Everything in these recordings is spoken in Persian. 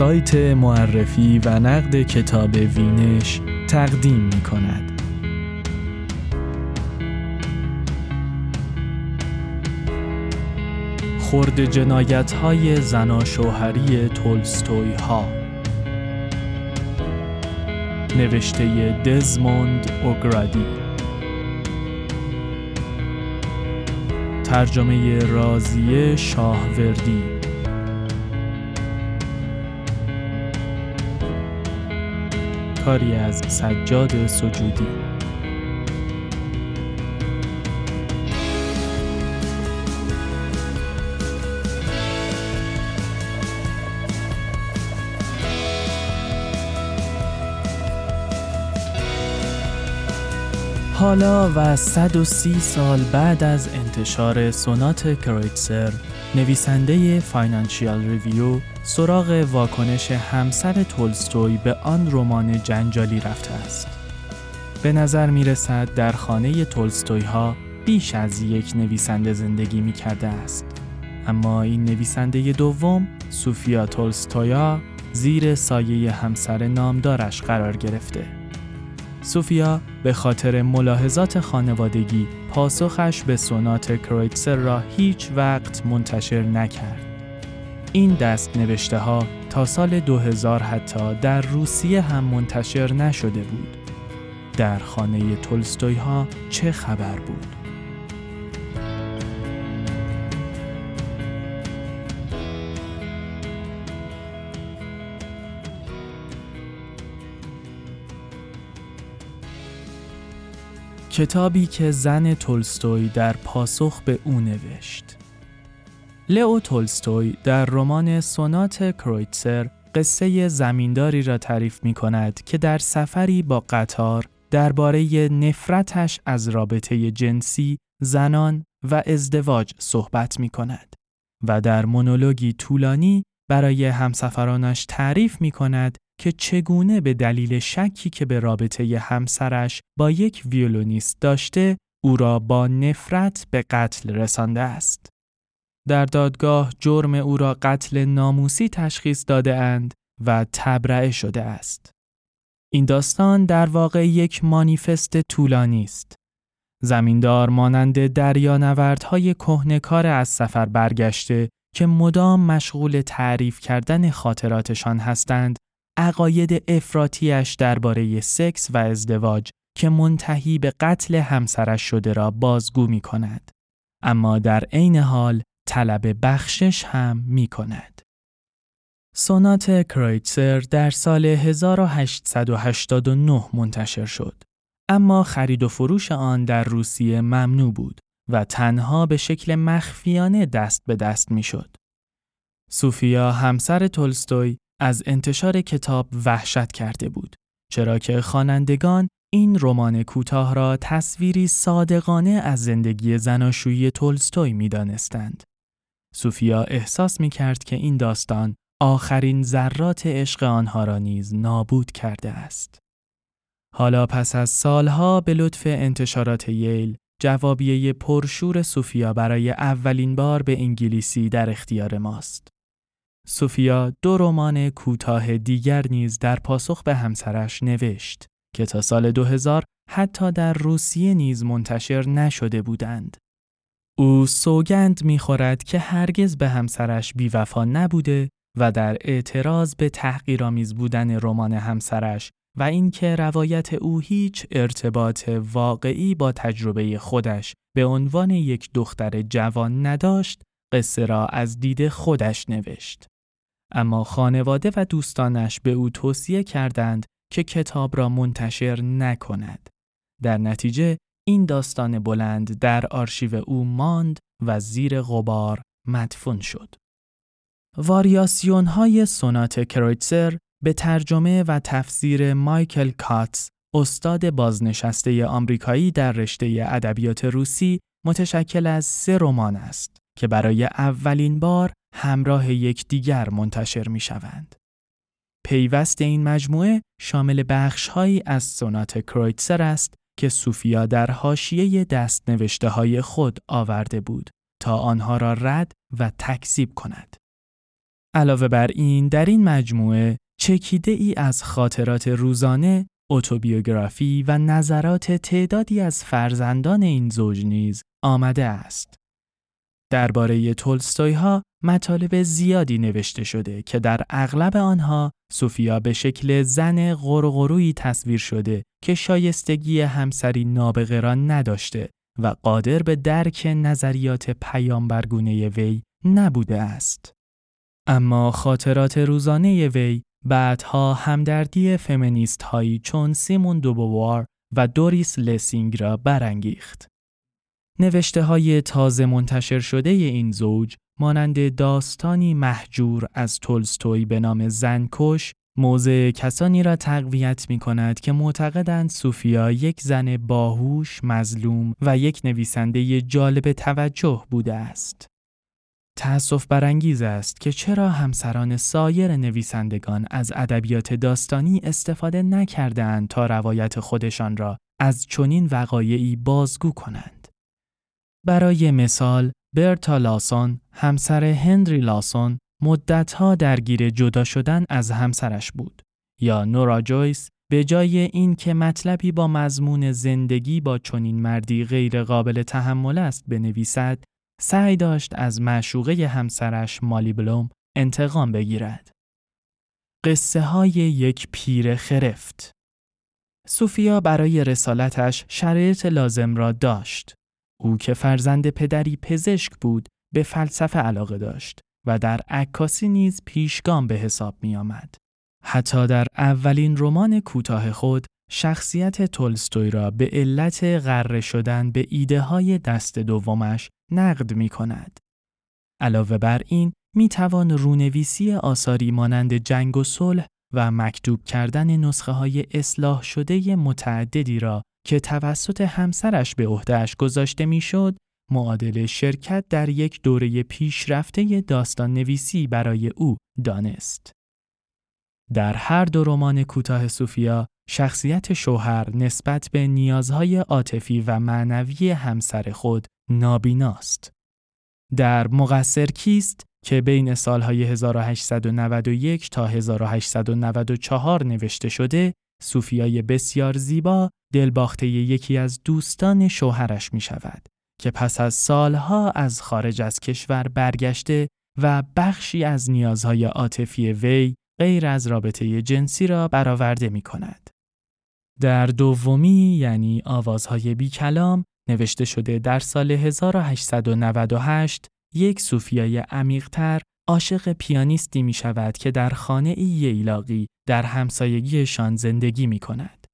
سایت معرفی و نقد کتاب وینش تقدیم می کند. خرد جنایت های زناشوهری تولستوی ها نوشته دزموند اوگرادی. ترجمه رازیه شاهوردی. کاری از سجاد سجودی. حالا و 130 سال بعد از انتشار سونات کرویتسر نویسنده Financial Review سراغ واکنش همسر تولستوی به آن رمان جنجالی رفته است. به نظر می رسد در خانه تولستوی ها بیش از یک نویسنده زندگی می کرده است. اما این نویسنده دوم، سوفیا تولستویا، زیر سایه همسر نامدارش قرار گرفته. سوفیا به خاطر ملاحظات خانوادگی پاسخش به سونات کرویتسر را هیچ وقت منتشر نکرد. این دست نوشته ها تا سال 2000 حتی در روسیه هم منتشر نشده بود. در خانه تولستوی ها چه خبر بود؟ کتابی که زن تولستوی در پاسخ به او نوشت لئو تولستوی در رمان سونات کرویتسر قصه زمینداری را تعریف می کند که در سفری با قطار درباره نفرتش از رابطه جنسی، زنان و ازدواج صحبت می کند و در مونولوگی طولانی برای همسفرانش تعریف می کند که چگونه به دلیل شکی که به رابطه همسرش با یک ویولونیست داشته او را با نفرت به قتل رسانده است. در دادگاه جرم او را قتل ناموسی تشخیص داده اند و تبرئه شده است. این داستان در واقع یک مانیفست طولانی است. زمیندار مانند دریانوردهای کهنکار از سفر برگشته که مدام مشغول تعریف کردن خاطراتشان هستند، عقاید افراتیش درباره سکس و ازدواج که منتهی به قتل همسرش شده را بازگو می کند. اما در عین حال طلب بخشش هم می کند. سونات کرویتسر در سال 1889 منتشر شد. اما خرید و فروش آن در روسیه ممنوع بود و تنها به شکل مخفیانه دست به دست می شد. سوفیا همسر تولستوی از انتشار کتاب وحشت کرده بود چرا که خوانندگان این رمان کوتاه را تصویری صادقانه از زندگی زناشویی تولستوی می دانستند. سوفیا احساس می کرد که این داستان آخرین ذرات عشق آنها را نیز نابود کرده است. حالا پس از سالها به لطف انتشارات ییل جوابیه پرشور سوفیا برای اولین بار به انگلیسی در اختیار ماست. سوفیا دو رمان کوتاه دیگر نیز در پاسخ به همسرش نوشت که تا سال 2000 حتی در روسیه نیز منتشر نشده بودند. او سوگند می‌خورد که هرگز به همسرش بیوفا نبوده و در اعتراض به تحقیرآمیز بودن رمان همسرش و اینکه روایت او هیچ ارتباط واقعی با تجربه خودش به عنوان یک دختر جوان نداشت، قصه را از دید خودش نوشت. اما خانواده و دوستانش به او توصیه کردند که کتاب را منتشر نکند. در نتیجه این داستان بلند در آرشیو او ماند و زیر غبار مدفون شد. واریاسیون های سونات کرویتسر به ترجمه و تفسیر مایکل کاتس استاد بازنشسته آمریکایی در رشته ادبیات روسی متشکل از سه رمان است که برای اولین بار همراه یکدیگر منتشر می شوند. پیوست این مجموعه شامل بخشهایی از سونات کرویتسر است که سوفیا در حاشیه دست نوشته های خود آورده بود تا آنها را رد و تکذیب کند. علاوه بر این در این مجموعه چکیده ای از خاطرات روزانه، اتوبیوگرافی و نظرات تعدادی از فرزندان این زوج نیز آمده است. درباره تولستوی ها مطالب زیادی نوشته شده که در اغلب آنها سوفیا به شکل زن غرغرویی تصویر شده که شایستگی همسری نابغه را نداشته و قادر به درک نظریات پیامبرگونه وی نبوده است. اما خاطرات روزانه وی بعدها همدردی فمینیست هایی چون سیمون دوبوار و دوریس لسینگ را برانگیخت. نوشته های تازه منتشر شده این زوج مانند داستانی محجور از تولستوی به نام زنکش موضع کسانی را تقویت می کند که معتقدند سوفیا یک زن باهوش، مظلوم و یک نویسنده جالب توجه بوده است. تأسف برانگیز است که چرا همسران سایر نویسندگان از ادبیات داستانی استفاده نکردند تا روایت خودشان را از چنین وقایعی بازگو کنند. برای مثال برتا لاسون همسر هنری لاسون مدتها درگیر جدا شدن از همسرش بود یا نورا جویس به جای اینکه مطلبی با مضمون زندگی با چنین مردی غیر قابل تحمل است بنویسد سعی داشت از معشوقه همسرش مالی بلوم انتقام بگیرد. قصه های یک پیر خرفت سوفیا برای رسالتش شرایط لازم را داشت. او که فرزند پدری پزشک بود به فلسفه علاقه داشت و در عکاسی نیز پیشگام به حساب می آمد. حتی در اولین رمان کوتاه خود شخصیت تولستوی را به علت غره شدن به ایده های دست دومش نقد می کند. علاوه بر این می توان رونویسی آثاری مانند جنگ و صلح و مکتوب کردن نسخه های اصلاح شده متعددی را که توسط همسرش به عهدهش گذاشته می‌شد معادل شرکت در یک دوره پیشرفته داستان نویسی برای او دانست. در هر دو رمان کوتاه سوفیا شخصیت شوهر نسبت به نیازهای عاطفی و معنوی همسر خود نابیناست. در مقصر کیست که بین سالهای 1891 تا 1894 نوشته شده، صوفیای بسیار زیبا دلباخته یکی از دوستان شوهرش می شود که پس از سالها از خارج از کشور برگشته و بخشی از نیازهای عاطفی وی غیر از رابطه جنسی را برآورده می کند. در دومی یعنی آوازهای بی کلام نوشته شده در سال 1898 یک صوفیای عمیقتر عاشق پیانیستی می شود که در خانه ای ییلاقی در همسایگیشان زندگی می کند.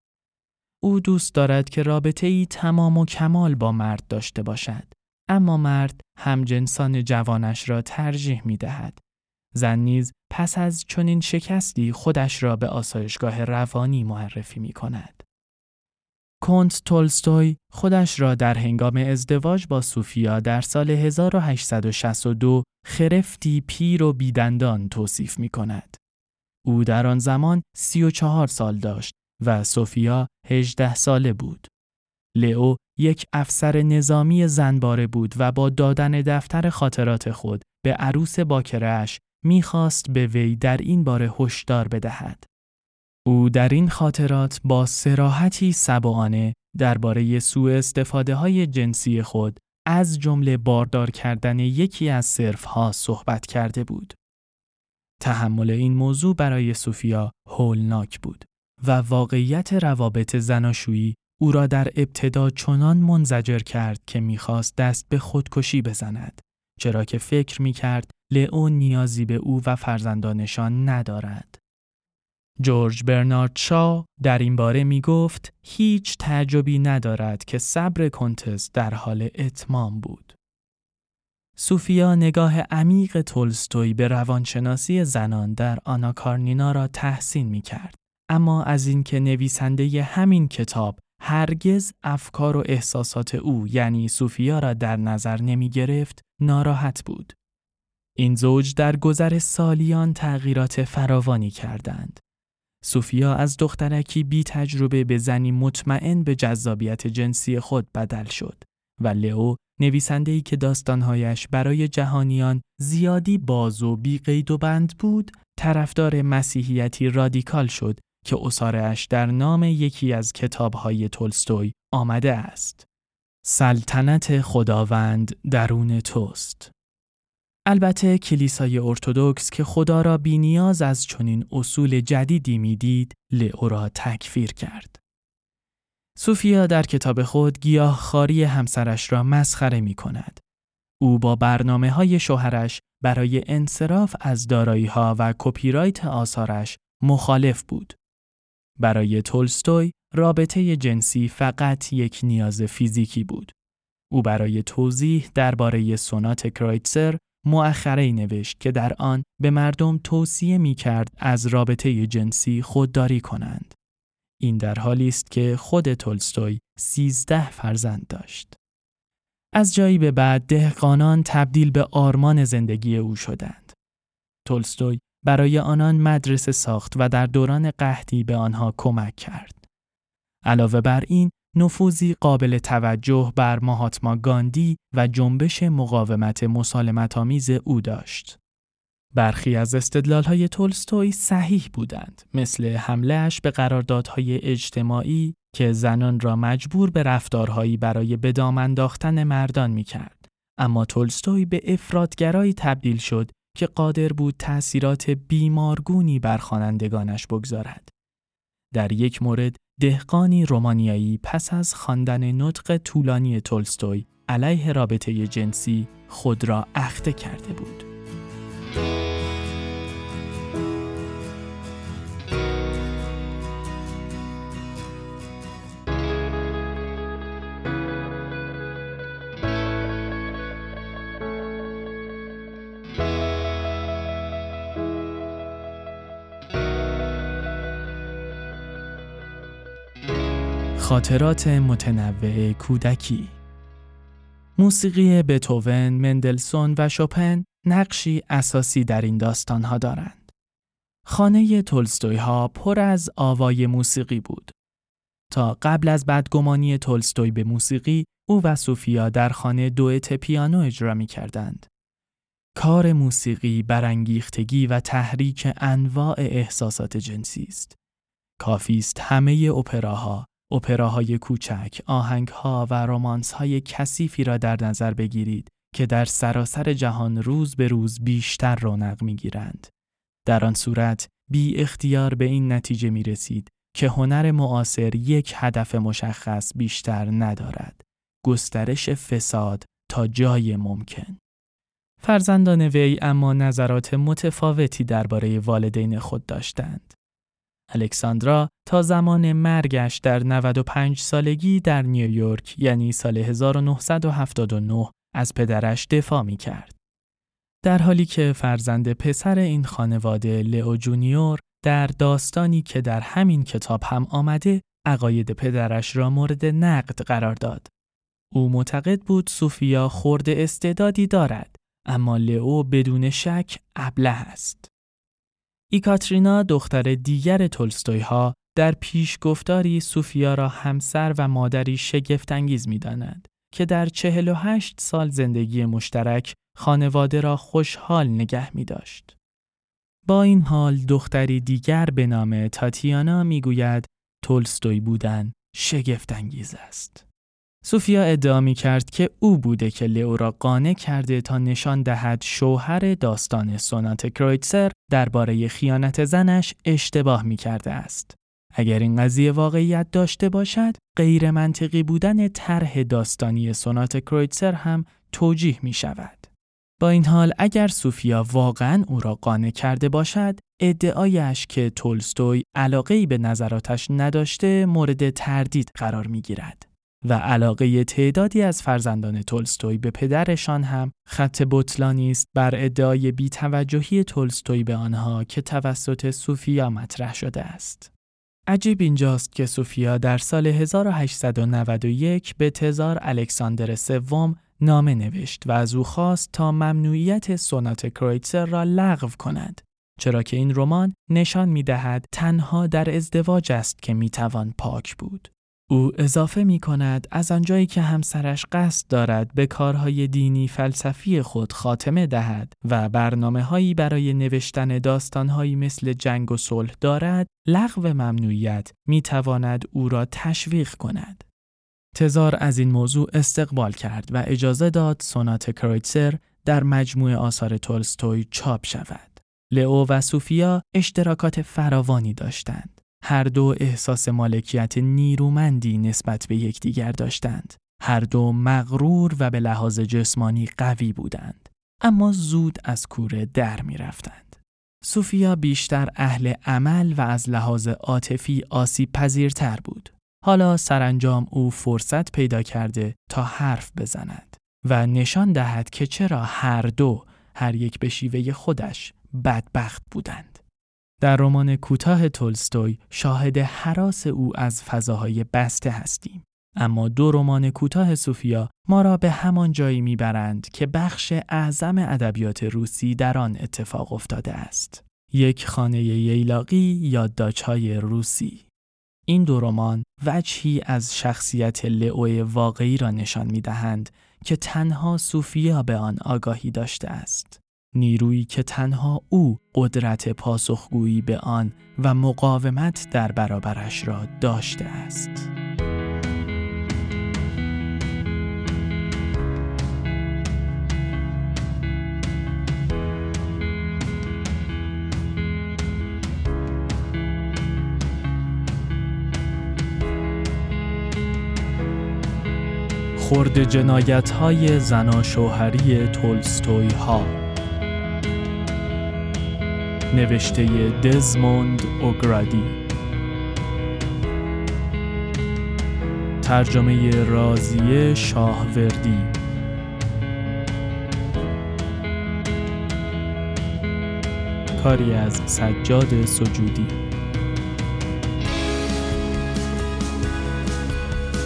او دوست دارد که رابطه ای تمام و کمال با مرد داشته باشد. اما مرد همجنسان جوانش را ترجیح می دهد. زن نیز پس از چنین شکستی خودش را به آسایشگاه روانی معرفی می کند. کنت تولستوی خودش را در هنگام ازدواج با سوفیا در سال 1862 خرفتی پیر و بیدندان توصیف می کند. او در آن زمان 34 سال داشت و سوفیا 18 ساله بود. لئو یک افسر نظامی زنباره بود و با دادن دفتر خاطرات خود به عروس باکرش می‌خواست به وی در این باره هشدار بدهد. او در این خاطرات با سراحتی سبعانه درباره سوء استفاده های جنسی خود از جمله باردار کردن یکی از صرفها صحبت کرده بود. تحمل این موضوع برای سوفیا هولناک بود و واقعیت روابط زناشویی او را در ابتدا چنان منزجر کرد که می‌خواست دست به خودکشی بزند چرا که فکر می‌کرد لئو نیازی به او و فرزندانشان ندارد. جورج برنارد شا در این باره می گفت هیچ تعجبی ندارد که صبر کنتس در حال اتمام بود. سوفیا نگاه عمیق تولستوی به روانشناسی زنان در آنا کارنینا را تحسین می کرد. اما از اینکه نویسنده همین کتاب هرگز افکار و احساسات او یعنی سوفیا را در نظر نمی گرفت ناراحت بود. این زوج در گذر سالیان تغییرات فراوانی کردند. سوفیا از دخترکی بی تجربه به زنی مطمئن به جذابیت جنسی خود بدل شد و لئو نویسنده‌ای که داستانهایش برای جهانیان زیادی باز و بیقید و بند بود، طرفدار مسیحیتی رادیکال شد که اصارش در نام یکی از کتابهای تولستوی آمده است. سلطنت خداوند درون توست. البته کلیسای ارتودکس که خدا را بینیاز از چنین اصول جدیدی می‌دید، لئو را تکفیر کرد. سوفیا در کتاب خود گیاه خاری همسرش را مسخره می کند. او با برنامه های شوهرش برای انصراف از دارایی ها و کپی آثارش مخالف بود. برای تولستوی رابطه جنسی فقط یک نیاز فیزیکی بود. او برای توضیح درباره سونات کرایتسر مؤخره نوشت که در آن به مردم توصیه می کرد از رابطه جنسی خودداری کنند. این در حالی است که خود تولستوی سیزده فرزند داشت. از جایی به بعد دهقانان تبدیل به آرمان زندگی او شدند. تولستوی برای آنان مدرسه ساخت و در دوران قحطی به آنها کمک کرد. علاوه بر این، نفوذی قابل توجه بر ماهاتما گاندی و جنبش مقاومت مسالمت آمیز او داشت. برخی از استدلالهای تولستوی صحیح بودند مثل حملهش به قراردادهای اجتماعی که زنان را مجبور به رفتارهایی برای بدام انداختن مردان می کرد. اما تولستوی به افرادگرایی تبدیل شد که قادر بود تأثیرات بیمارگونی بر خوانندگانش بگذارد. در یک مورد دهقانی رومانیایی پس از خواندن نطق طولانی تولستوی علیه رابطه جنسی خود را اخته کرده بود. خاطرات متنوع کودکی. موسیقی بتوون، مندلسون و شوپن نقشی اساسی در این داستانها دارند. خانه تولستوی ها پر از آوای موسیقی بود. تا قبل از بدگمانی تولستوی به موسیقی، او و سوفیا در خانه دوئت پیانو اجرا می کردند. کار موسیقی برانگیختگی و تحریک انواع احساسات جنسی است. کافی است همه اپراها اپراهای کوچک، آهنگها و های کثیفی را در نظر بگیرید که در سراسر جهان روز به روز بیشتر رونق می‌گیرند. در آن صورت بی اختیار به این نتیجه می رسید که هنر معاصر یک هدف مشخص بیشتر ندارد. گسترش فساد تا جای ممکن. فرزندان وی اما نظرات متفاوتی درباره والدین خود داشتند. الکساندرا تا زمان مرگش در 95 سالگی در نیویورک یعنی سال 1979 از پدرش دفاع می کرد. در حالی که فرزند پسر این خانواده لئو جونیور در داستانی که در همین کتاب هم آمده عقاید پدرش را مورد نقد قرار داد. او معتقد بود سوفیا خورده استعدادی دارد اما لئو بدون شک ابله است. ایکاترینا دختر دیگر تولستوی ها در پیش گفتاری سوفیا را همسر و مادری شگفتانگیز می داند که در 48 سال زندگی مشترک خانواده را خوشحال نگه می داشت. با این حال دختری دیگر به نام تاتیانا می گوید تولستوی بودن شگفتانگیز است. سوفیا ادعا می کرد که او بوده که لئو را قانع کرده تا نشان دهد شوهر داستان سونات کرویتسر درباره خیانت زنش اشتباه می کرده است. اگر این قضیه واقعیت داشته باشد، غیر منطقی بودن طرح داستانی سونات کرویتسر هم توجیه می شود. با این حال اگر سوفیا واقعا او را قانع کرده باشد، ادعایش که تولستوی علاقه به نظراتش نداشته مورد تردید قرار می گیرد. و علاقه تعدادی از فرزندان تولستوی به پدرشان هم خط بطلانی است بر ادعای بیتوجهی تولستوی به آنها که توسط سوفیا مطرح شده است. عجیب اینجاست که سوفیا در سال 1891 به تزار الکساندر سوم نامه نوشت و از او خواست تا ممنوعیت سونات کرویتسر را لغو کند چرا که این رمان نشان می دهد تنها در ازدواج است که می توان پاک بود. او اضافه می کند از آنجایی که همسرش قصد دارد به کارهای دینی فلسفی خود خاتمه دهد و برنامه هایی برای نوشتن داستانهایی مثل جنگ و صلح دارد، لغو ممنوعیت می تواند او را تشویق کند. تزار از این موضوع استقبال کرد و اجازه داد سونات کرویتسر در مجموع آثار تولستوی چاپ شود. لئو و سوفیا اشتراکات فراوانی داشتند. هر دو احساس مالکیت نیرومندی نسبت به یکدیگر داشتند. هر دو مغرور و به لحاظ جسمانی قوی بودند. اما زود از کوره در می رفتند. سوفیا بیشتر اهل عمل و از لحاظ عاطفی آسیب پذیرتر بود. حالا سرانجام او فرصت پیدا کرده تا حرف بزند و نشان دهد که چرا هر دو هر یک به شیوه خودش بدبخت بودند. در رمان کوتاه تولستوی شاهد حراس او از فضاهای بسته هستیم. اما دو رمان کوتاه سوفیا ما را به همان جایی می‌برند که بخش اعظم ادبیات روسی در آن اتفاق افتاده است. یک خانه ییلاقی یادداشت‌های روسی این دو رمان وجهی از شخصیت لئو واقعی را نشان می دهند که تنها سوفیا به آن آگاهی داشته است. نیرویی که تنها او قدرت پاسخگویی به آن و مقاومت در برابرش را داشته است. خورد جنایت های زناشوهری تولستوی ها نوشته دزموند اوگرادی. ترجمه رازیه شاهوردی. کاری از سجاد سجودی.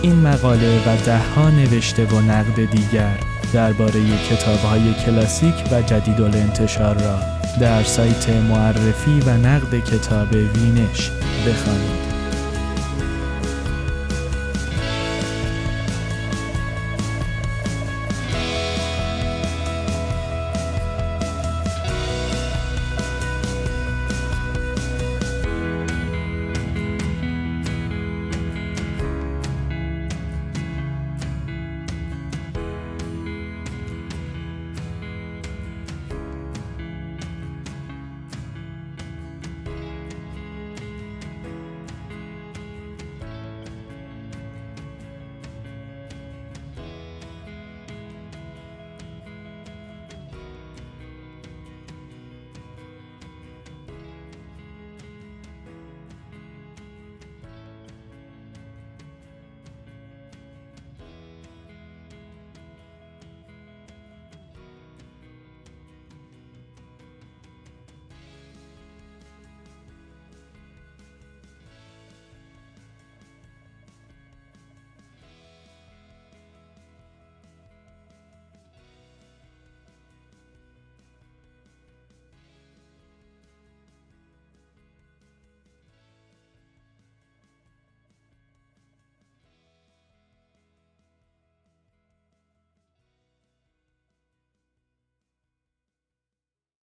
این مقاله و دهها نوشته و نقد دیگر درباره کتابهای کلاسیک و جدید انتشار را در سایت معرفی و نقد کتاب وینش بخوانید.